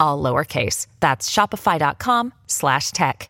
all lowercase. That's shopify.com slash tech.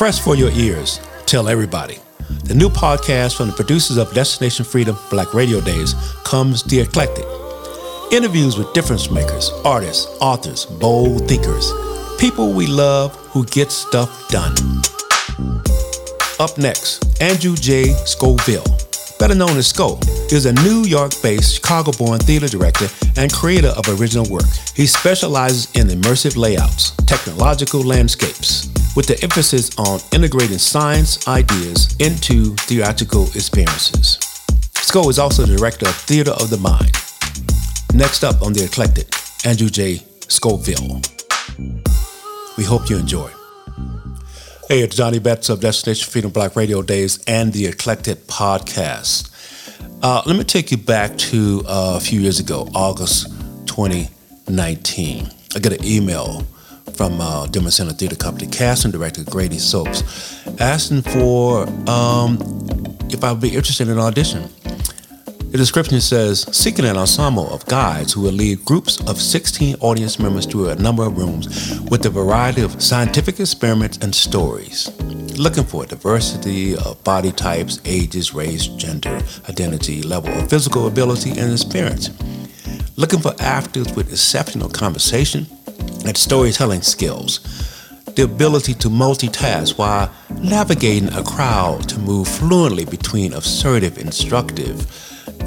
Fresh for your ears. Tell everybody. The new podcast from the producers of Destination Freedom Black Radio Days comes The Eclectic. Interviews with difference makers, artists, authors, bold thinkers, people we love who get stuff done. Up next, Andrew J. Scoville, better known as Sco, is a New York based, Chicago born theater director and creator of original work. He specializes in immersive layouts, technological landscapes, with the emphasis on integrating science ideas into theatrical experiences. Sco is also the director of Theater of the Mind. Next up on The Eclectic, Andrew J. Scoville. We hope you enjoy. Hey, it's Donnie Betts of Destination Freedom Black Radio Days and the Eclectic Podcast. Uh, let me take you back to uh, a few years ago, August 2019. I got an email from uh, Denver Center Theater Company casting director Grady Soapes asking for um, if I would be interested in an audition. The description says seeking an ensemble of guides who will lead groups of 16 audience members through a number of rooms with a variety of scientific experiments and stories. Looking for a diversity of body types, ages, race, gender, identity, level of physical ability, and experience. Looking for actors with exceptional conversation and storytelling skills. The ability to multitask while navigating a crowd to move fluently between assertive, instructive,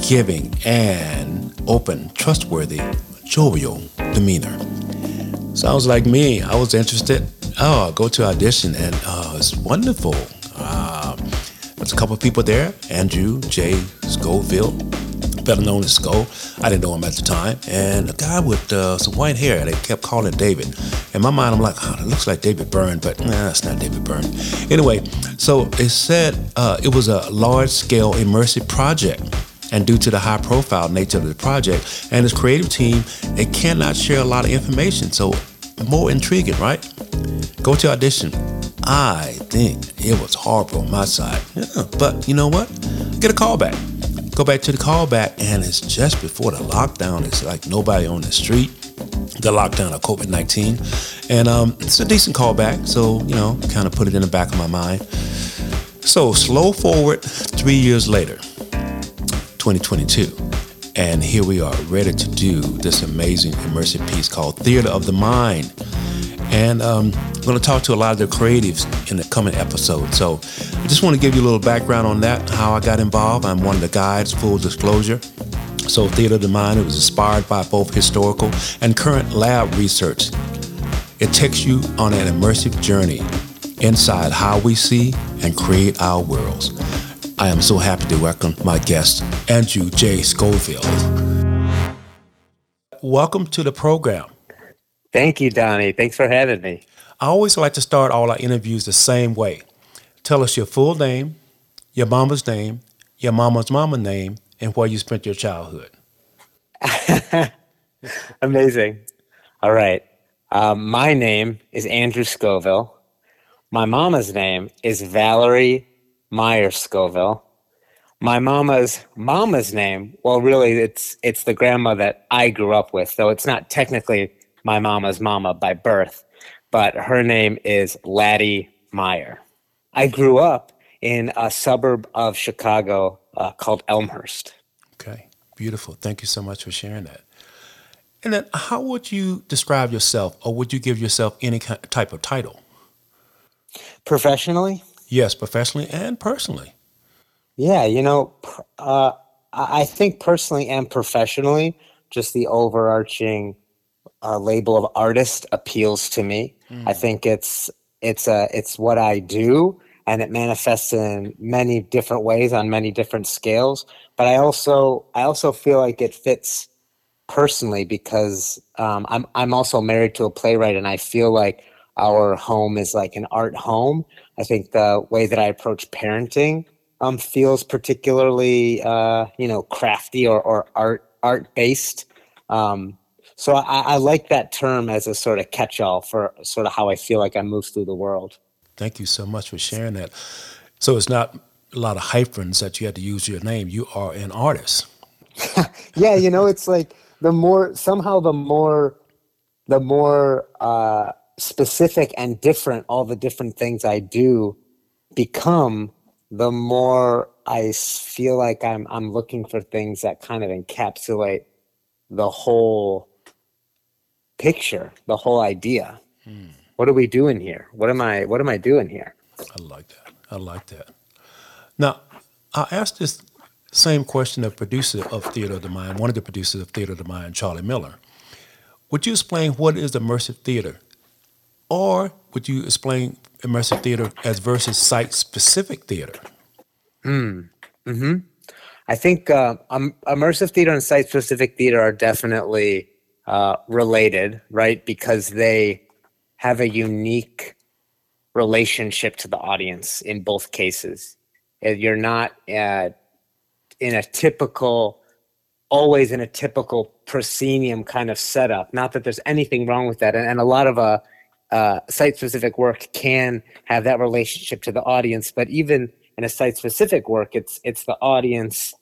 giving, and open, trustworthy, jovial demeanor. Sounds like me. I was interested. Oh, go to audition, and oh, it's wonderful. Uh, there's a couple people there Andrew J. Scoville, better known as Sco. I didn't know him at the time. And a guy with uh, some white hair, they kept calling David. In my mind, I'm like, oh, it looks like David Byrne, but nah, that's not David Byrne. Anyway, so it said uh, it was a large scale immersive project. And due to the high profile nature of the project and its creative team, they cannot share a lot of information. So, more intriguing, right? Go to audition. I think it was horrible on my side. Yeah, but you know what? Get a call back. Go back to the callback, and it's just before the lockdown. It's like nobody on the street. The lockdown of COVID 19. And um, it's a decent callback, so, you know, kind of put it in the back of my mind. So, slow forward three years later. 2022. And here we are, ready to do this amazing immersive piece called Theater of the Mind. And um, going to talk to a lot of the creatives in the coming episode. So I just want to give you a little background on that, how I got involved. I'm one of the guides, full disclosure. So Theater of the Mind, it was inspired by both historical and current lab research. It takes you on an immersive journey inside how we see and create our worlds. I am so happy to welcome my guest, Andrew J. Scoville. Welcome to the program. Thank you, Donnie. Thanks for having me. I always like to start all our interviews the same way. Tell us your full name, your mama's name, your mama's mama name, and where you spent your childhood. Amazing. All right. Um, my name is Andrew Scoville. My mama's name is Valerie Meyer Scoville. My mama's mama's name, well, really, it's it's the grandma that I grew up with, though it's not technically my mama's mama by birth, but her name is Laddie Meyer. I grew up in a suburb of Chicago uh, called Elmhurst. Okay, beautiful. Thank you so much for sharing that. And then, how would you describe yourself, or would you give yourself any type of title? Professionally? Yes, professionally and personally. Yeah, you know, uh, I think personally and professionally, just the overarching uh, label of artist appeals to me. Mm. I think it's it's a it's what I do, and it manifests in many different ways on many different scales. But I also I also feel like it fits personally because um, I'm I'm also married to a playwright, and I feel like our home is like an art home. I think the way that I approach parenting um, feels particularly uh, you know crafty or, or art art based. Um, so I, I like that term as a sort of catch all for sort of how I feel like I move through the world. Thank you so much for sharing that. So it's not a lot of hyphens that you had to use your name. You are an artist. yeah, you know, it's like the more somehow the more the more uh, specific and different all the different things I do become, the more I feel like I'm I'm looking for things that kind of encapsulate the whole picture, the whole idea. Hmm. What are we doing here? What am I what am I doing here? I like that. I like that. Now, I asked this same question of producer of Theater of the Mind, one of the producers of Theater of the Mind, Charlie Miller. Would you explain what is immersive theater? Or would you explain immersive theater as versus site specific theater? Mm. Hmm. I think uh, um, immersive theater and site specific theater are definitely uh, related, right? Because they have a unique relationship to the audience in both cases. You're not in a typical, always in a typical proscenium kind of setup. Not that there's anything wrong with that, and, and a lot of uh, uh, site-specific work can have that relationship to the audience. But even in a site-specific work, it's it's the audience,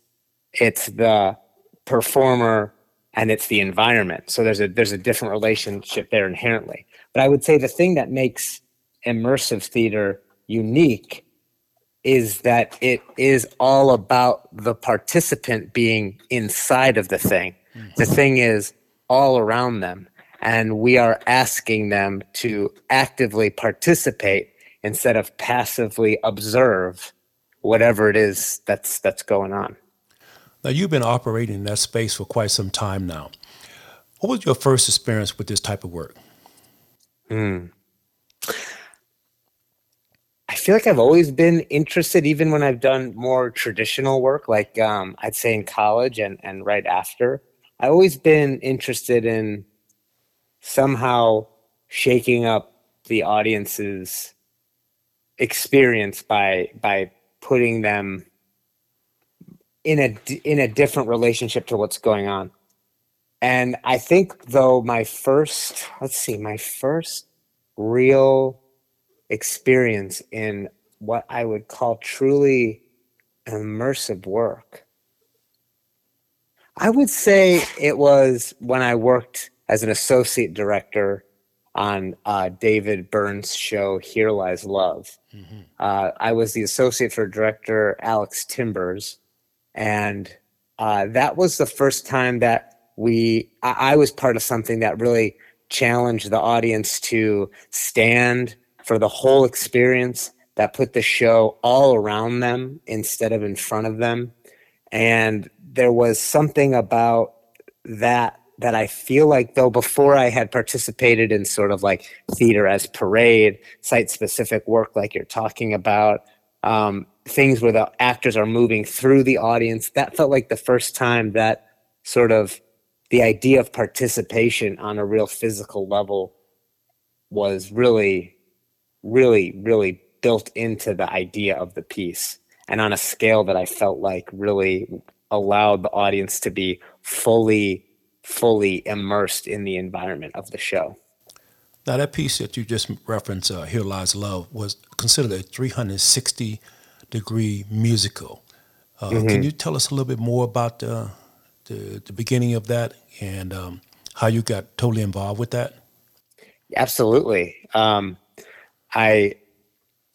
it's the performer, and it's the environment. So there's a there's a different relationship there inherently. But I would say the thing that makes immersive theater unique is that it is all about the participant being inside of the thing. Mm-hmm. The thing is all around them. And we are asking them to actively participate instead of passively observe whatever it is that's that's going on. Now, you've been operating in that space for quite some time now. What was your first experience with this type of work? Hmm. I feel like I've always been interested, even when I've done more traditional work, like um, I'd say in college and, and right after. I've always been interested in somehow shaking up the audience's experience by by putting them in a in a different relationship to what's going on. And I think though my first let's see my first real experience in what I would call truly immersive work. I would say it was when I worked as an associate director on uh, David Byrne's show Here Lies Love. Mm-hmm. Uh, I was the associate for director Alex Timbers, and uh, that was the first time that we I, I was part of something that really challenged the audience to stand for the whole experience that put the show all around them instead of in front of them. And there was something about that that I feel like though before I had participated in sort of like theater as parade, site specific work like you're talking about, um, things where the actors are moving through the audience. That felt like the first time that sort of the idea of participation on a real physical level was really, really, really built into the idea of the piece and on a scale that I felt like really allowed the audience to be fully, fully immersed in the environment of the show. Now, that piece that you just referenced, uh, Here Lies Love, was considered a 360 degree musical. Uh, mm-hmm. Can you tell us a little bit more about the, the, the beginning of that and um, how you got totally involved with that? Absolutely. Um, I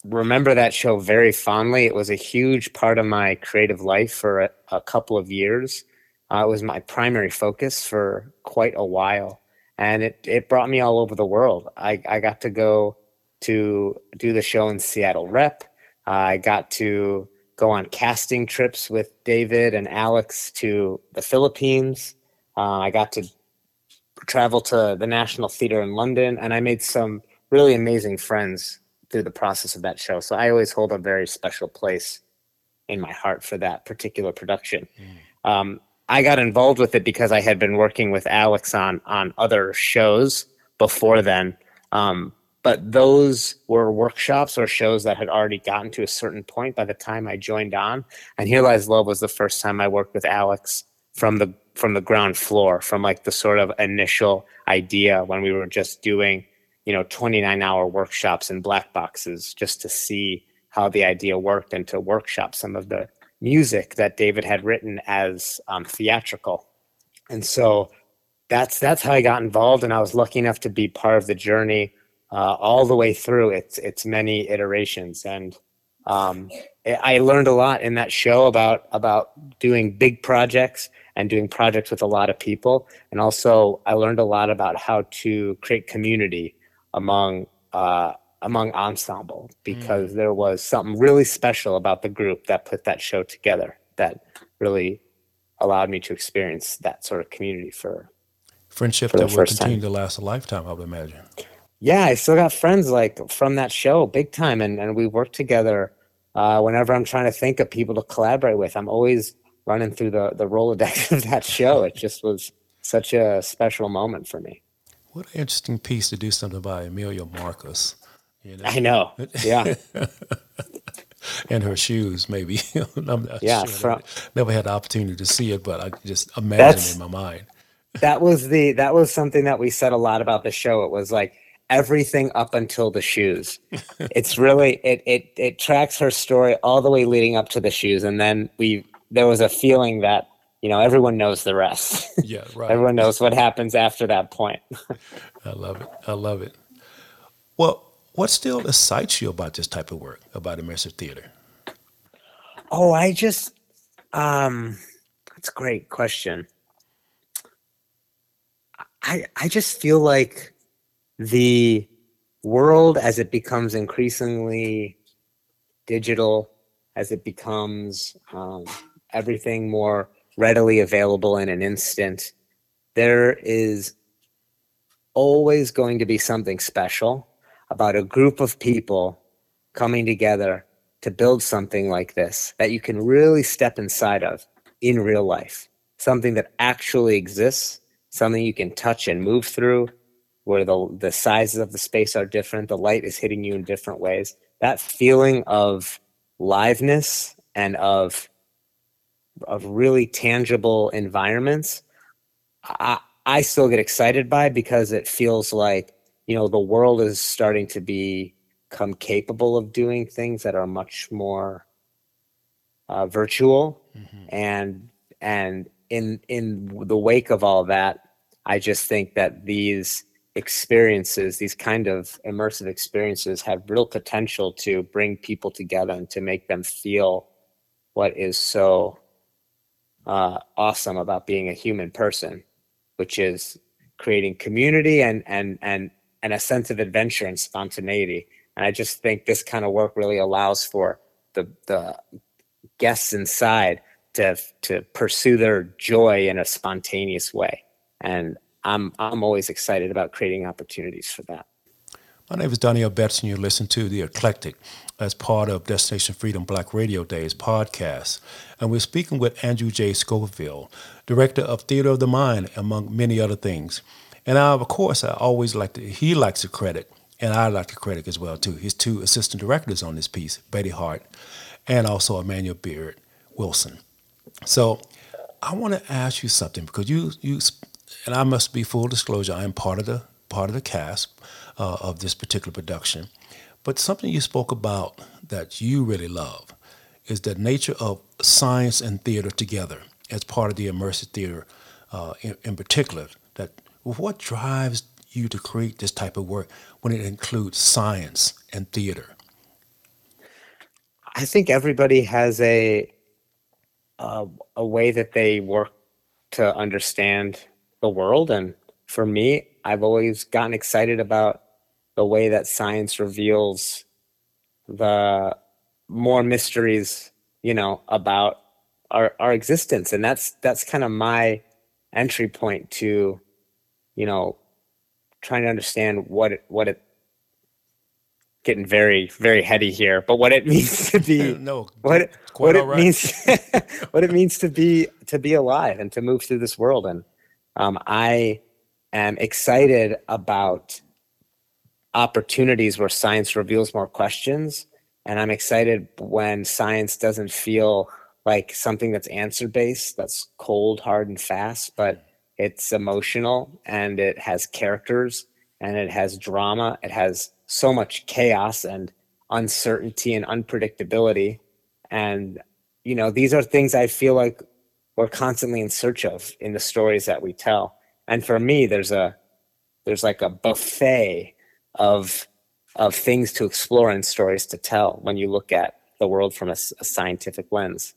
remember that show very fondly. It was a huge part of my creative life for a, a couple of years. Uh, it was my primary focus for quite a while, and it it brought me all over the world. I I got to go to do the show in Seattle Rep. I got to go on casting trips with David and Alex to the Philippines. Uh, I got to travel to the National Theatre in London, and I made some really amazing friends through the process of that show. So I always hold a very special place in my heart for that particular production. Mm. Um, I got involved with it because I had been working with Alex on on other shows before then. Um, but those were workshops or shows that had already gotten to a certain point by the time I joined on. And Here Lies Love was the first time I worked with Alex from the from the ground floor, from like the sort of initial idea when we were just doing, you know, 29 hour workshops in black boxes just to see how the idea worked and to workshop some of the music that David had written as um, theatrical. And so that's that's how I got involved, and I was lucky enough to be part of the journey uh, all the way through its its many iterations. And um, I learned a lot in that show about about doing big projects and doing projects with a lot of people, and also I learned a lot about how to create community among uh, among ensemble because mm. there was something really special about the group that put that show together that really allowed me to experience that sort of community for friendship for that will continue time. to last a lifetime i would imagine yeah i still got friends like from that show big time and, and we work together uh, whenever i'm trying to think of people to collaborate with i'm always running through the, the rolodex of that show it just was such a special moment for me what an interesting piece to do something by Imelda Marcos you know? I know. Yeah. and her shoes, maybe. yeah. Sure. From, never had the opportunity to see it, but I just imagine in my mind. that was the that was something that we said a lot about the show. It was like everything up until the shoes. it's really it it it tracks her story all the way leading up to the shoes, and then we there was a feeling that you know everyone knows the rest. Yeah, right. everyone knows what happens after that point. I love it. I love it. Well, what still excites you about this type of work, about immersive theater? Oh, I just, um, that's a great question. I, I just feel like the world as it becomes increasingly digital, as it becomes um, everything more readily available in an instant, there is always going to be something special about a group of people coming together to build something like this that you can really step inside of in real life, something that actually exists, something you can touch and move through, where the, the sizes of the space are different, the light is hitting you in different ways. That feeling of liveness and of of really tangible environments, I, I still get excited by because it feels like you know the world is starting to become capable of doing things that are much more uh, virtual mm-hmm. and and in in the wake of all that i just think that these experiences these kind of immersive experiences have real potential to bring people together and to make them feel what is so uh, awesome about being a human person which is creating community and and and and a sense of adventure and spontaneity. And I just think this kind of work really allows for the the guests inside to to pursue their joy in a spontaneous way. And I'm I'm always excited about creating opportunities for that. My name is Daniel Betts, and you listen to The Eclectic as part of Destination Freedom Black Radio Days podcast. And we're speaking with Andrew J. Scoville, director of Theater of the Mind, among many other things. And I, of course, I always like to, he likes to credit, and I like to credit as well, too, his two assistant directors on this piece, Betty Hart and also Emmanuel Beard Wilson. So I want to ask you something because you, you, and I must be full disclosure, I am part of the, part of the cast uh, of this particular production. But something you spoke about that you really love is the nature of science and theater together as part of the immersive theater uh, in, in particular what drives you to create this type of work when it includes science and theater? I think everybody has a a, a way that they work to understand the world. And for me, I've always gotten excited about the way that science reveals the more mysteries, you know, about our, our existence. And that's that's kind of my entry point to, you know, trying to understand what it, what it getting very very heady here but what it means to be no what what it right. means what it means to be to be alive and to move through this world and um, i am excited about opportunities where science reveals more questions and i'm excited when science doesn't feel like something that's answer based that's cold hard and fast but it's emotional and it has characters and it has drama. It has so much chaos and uncertainty and unpredictability. And you know these are things i feel like we're constantly in search of in the stories that we tell. And for me there's a there's like a buffet of of things to explore and stories to tell when you look at the world from a, a scientific lens.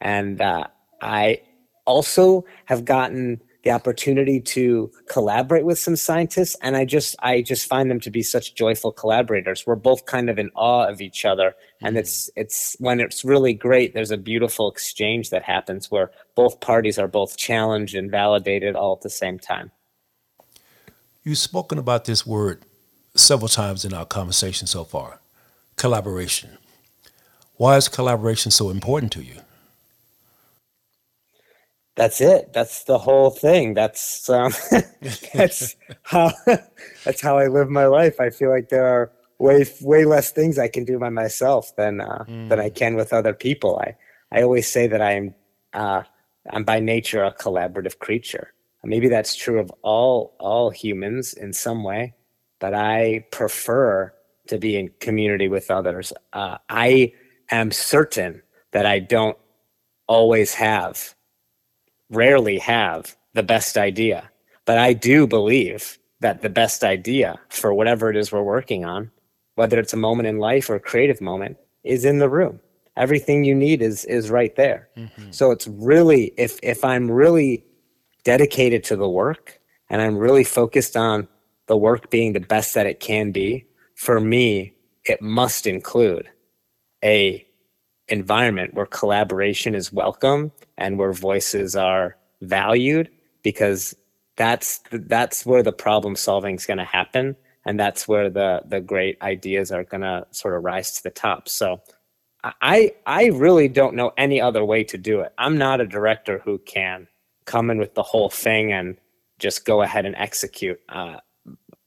And uh, i also have gotten the opportunity to collaborate with some scientists and i just i just find them to be such joyful collaborators. We're both kind of in awe of each other and it's mm-hmm. it's when it's really great there's a beautiful exchange that happens where both parties are both challenged and validated all at the same time. You've spoken about this word several times in our conversation so far collaboration. Why is collaboration so important to you that's it. That's the whole thing. That's um, that's how that's how i live my life. I feel like there are way way less things i can do by myself than uh, mm. than i can with other people. I i always say that i'm uh, i'm by nature a collaborative creature. Maybe that's true of all all humans in some way but i prefer to be in community with others. Uh, i am certain that i don't always have rarely have the best idea. But I do believe that the best idea for whatever it is we're working on, whether it's a moment in life or a creative moment, is in the room. Everything you need is is right there. Mm-hmm. So it's really if if I'm really dedicated to the work and I'm really focused on the work being the best that it can be, for me, it must include a environment where collaboration is welcome and where voices are valued because that's that's where the problem solving is going to happen and that's where the the great ideas are going to sort of rise to the top. So i i really don't know any other way to do it. I'm not a director who can come in with the whole thing and just go ahead and execute. Uh,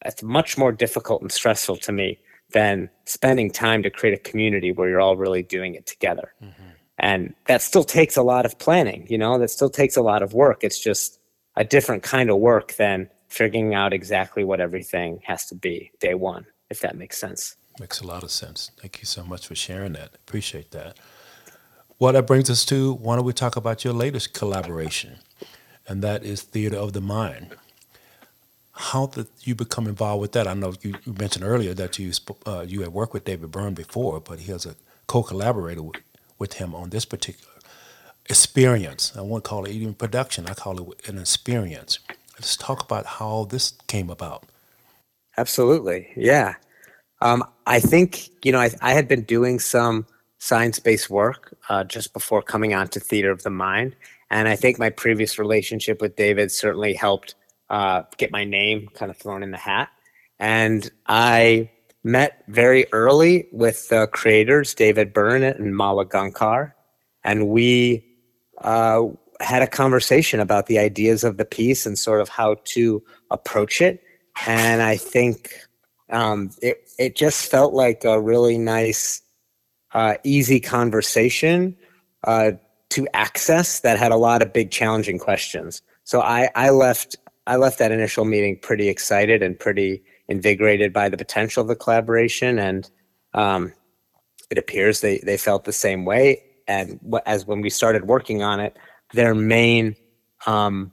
it's much more difficult and stressful to me than spending time to create a community where you're all really doing it together. Mm-hmm. And that still takes a lot of planning, you know, that still takes a lot of work. It's just a different kind of work than figuring out exactly what everything has to be day one, if that makes sense. Makes a lot of sense. Thank you so much for sharing that. Appreciate that. Well, that brings us to why don't we talk about your latest collaboration? And that is Theater of the Mind how did you become involved with that? I know you, mentioned earlier that you uh, you had worked with David Byrne before, but he has a co-collaborator with, with him on this particular experience. I won't call it even production. I call it an experience. Let's talk about how this came about. Absolutely, yeah. Um, I think you know I, I, had been doing some science-based work uh, just before coming on to Theater of the Mind, and I think my previous relationship with David certainly helped uh, get my name kind of thrown in the hat. And I met very early with the creators, David Byrne and Mala Gaonkar, and we uh, had a conversation about the ideas of the piece and sort of how to approach it. And I think um, it it just felt like a really nice, uh, easy conversation uh, to access that had a lot of big, challenging questions. So I I left I left that initial meeting pretty excited and pretty invigorated by the potential of the collaboration. And um, it appears they, they felt the same way. And as when we started working on it, their main um,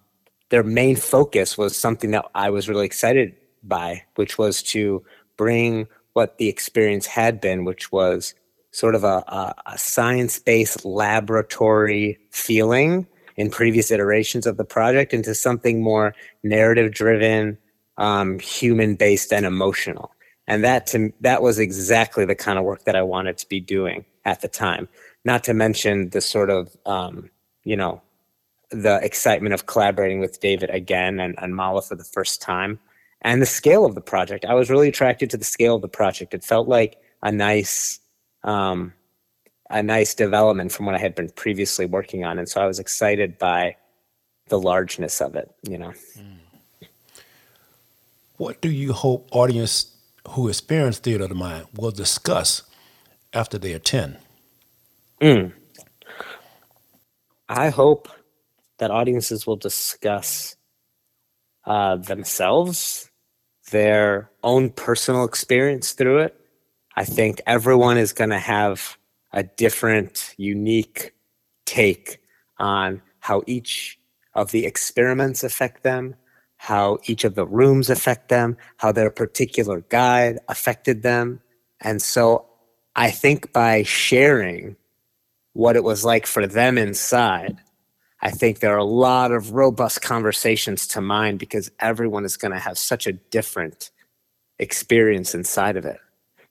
their main focus was something that I was really excited by, which was to bring what the experience had been, which was sort of a, a, a science based laboratory feeling in previous iterations of the project into something more narrative driven, um, human based, and emotional. And that to that was exactly the kind of work that I wanted to be doing at the time. Not to mention the sort of um, you know the excitement of collaborating with David again and, and Mala for the first time, and the scale of the project. I was really attracted to the scale of the project. It felt like a nice um, a nice development from what I had been previously working on, and so I was excited by the largeness of it. You know. What do you hope audience who experience theater of the mind will discuss after they attend? Mm. I hope that audiences will discuss uh, themselves, their own personal experience through it. I think everyone is going to have a different, unique take on how each of the experiments affect them, how each of the rooms affect them, how their particular guide affected them. And so I think by sharing what it was like for them inside, I think there are a lot of robust conversations to mine because everyone is going to have such a different experience inside of it.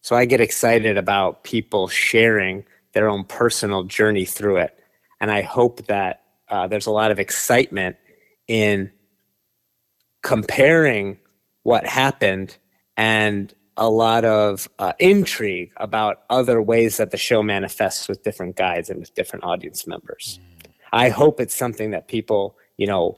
So I get excited about people sharing their own personal journey through it. And I hope that uh, there's a lot of excitement in comparing what happened and a lot of uh, intrigue about other ways that the show manifests with different guides and with different audience members. Mm. I hope it's something that people, you know,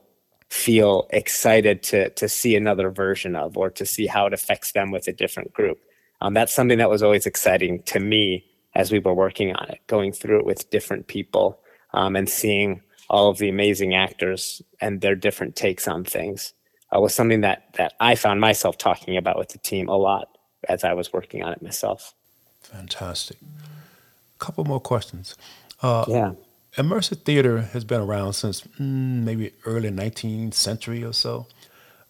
feel excited to to see another version of or to see how it affects them with a different group. Um, that's something that was always exciting to me as we were working on it, going through it with different people um, and seeing all of the amazing actors and their different takes on things uh, was something that that I found myself talking about with the team a lot as I was working on it myself. Fantastic. A couple more questions. Uh, yeah. Immersive theater has been around since mm, maybe early 19th century or so.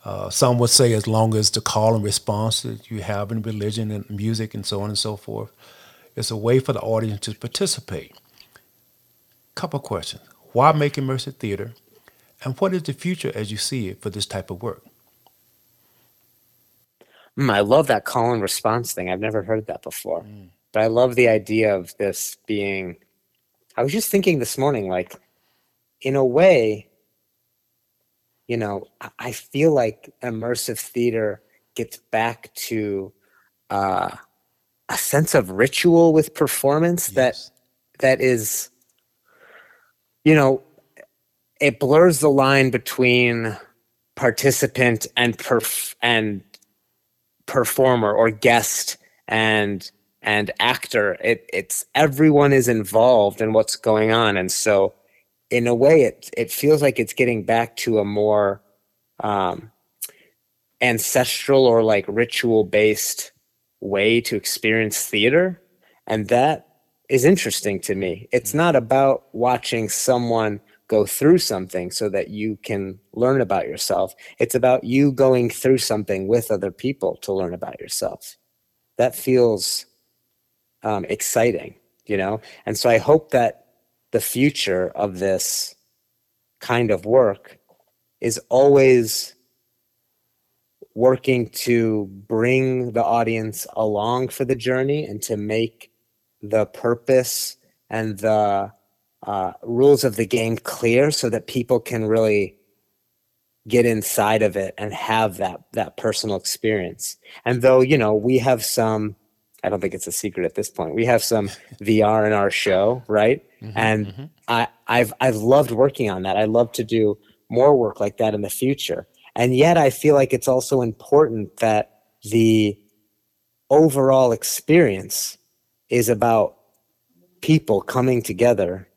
Uh, some would say as long as the call and response that you have in religion and music and so on and so forth. It's a way for the audience to participate. Couple questions. Why make immersive theater? And what is the future as you see it for this type of work? Mm, I love that call and response thing. I've never heard that before. Mm. But I love the idea of this being. I was just thinking this morning, like, in a way, you know, I feel like immersive theater gets back to uh, a sense of ritual with performance yes. that that is, you know, it blurs the line between participant and perf- and performer or guest and and actor it it's everyone is involved in what's going on and so in a way it it feels like it's getting back to a more um ancestral or like ritual based way to experience theater and that is interesting to me it's not about watching someone go through something so that you can learn about yourself. It's about you going through something with other people to learn about yourself. That feels um, exciting, you know? And so I hope that the future of this kind of work is always working to bring the audience along for the journey and to make the purpose and the uh, rules of the game clear so that people can really get inside of it and have that that personal experience. And though you know we have some, I don't think it's a secret at this point. We have some VR in our show, right? Mm-hmm, and mm-hmm. I, I've I've loved working on that. I love to do more work like that in the future. And yet, I feel like it's also important that the overall experience is about people coming together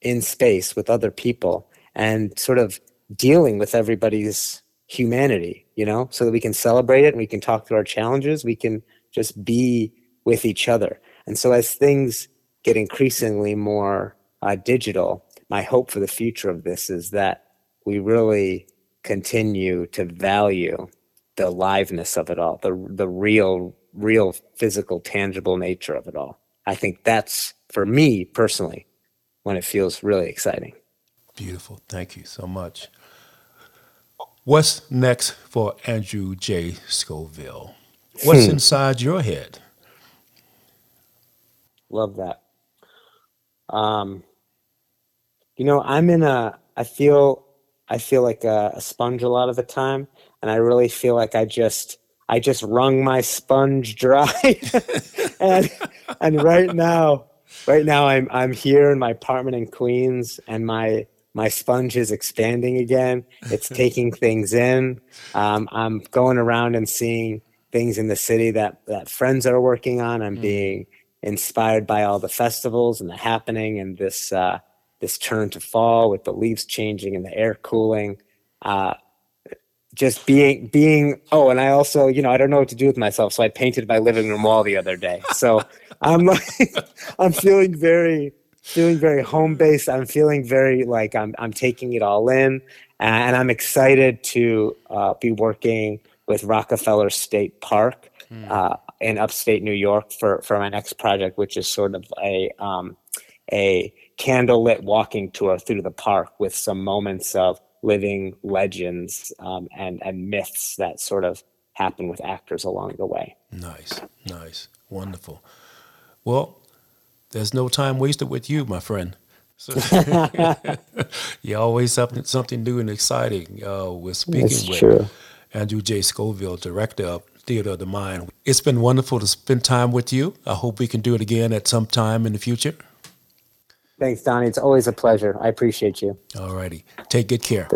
in space with other people and sort of dealing with everybody's humanity, you know, so that we can celebrate it and we can talk through our challenges. We can just be with each other. And so as things get increasingly more uh, digital, my hope for the future of this is that we really continue to value the aliveness of it all, the the real, real physical, tangible nature of it all. I think that's for me personally when it feels really exciting. Beautiful. Thank you so much. What's next for Andrew J. Scoville? What's hmm. inside your head? Love that. Um, you know, I'm in a. I feel. I feel like a, a sponge a lot of the time, and I really feel like I just. I just wrung my sponge dry, and and right now, right now I'm I'm here in my apartment in Queens, and my my sponge is expanding again. It's taking things in. Um, I'm going around and seeing things in the city that that friends are working on. I'm mm. being inspired by all the festivals and the happening and this uh, this turn to fall with the leaves changing and the air cooling. Uh, just being being oh and i also you know i don't know what to do with myself so i painted my living room wall the other day so i'm like i'm feeling very feeling very home based. I'm feeling very like I'm I'm taking it all in, and I'm excited to uh, be working with Rockefeller State Park mm. uh, in upstate New York for for my next project, which is sort of a um, a candlelit walking tour through the park with some moments of living legends um, and and myths that sort of happen with actors along the way. Nice, nice, wonderful. Well, there's no time wasted with you, my friend. So you're always something something new and exciting. Uh, we're speaking with true. Andrew J. Scoville, director of Theater of the Mind. It's been wonderful to spend time with you. I hope we can do it again at some time in the future. Thanks, Donnie. It's always a pleasure. I appreciate you. All righty. Take good care.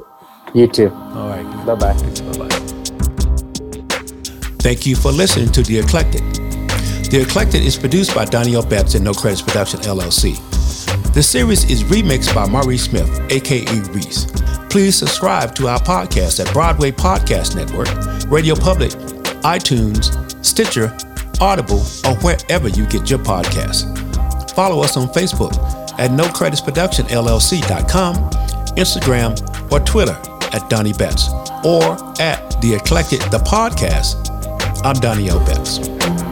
You too. All right. Bye bye. Bye bye. Thank you for listening to The Eclectic. The Eclectic is produced by Danielle Betts and No Credits Production LLC. The series is remixed by Maurice Smith, aka Reese. Please subscribe to our podcast at Broadway Podcast Network, Radio Public, iTunes, Stitcher, Audible, or wherever you get your podcasts. Follow us on Facebook at No Credits Production Instagram, or Twitter at Donnie Betts, or at The Eclectic The Podcast. I'm Danielle Betts.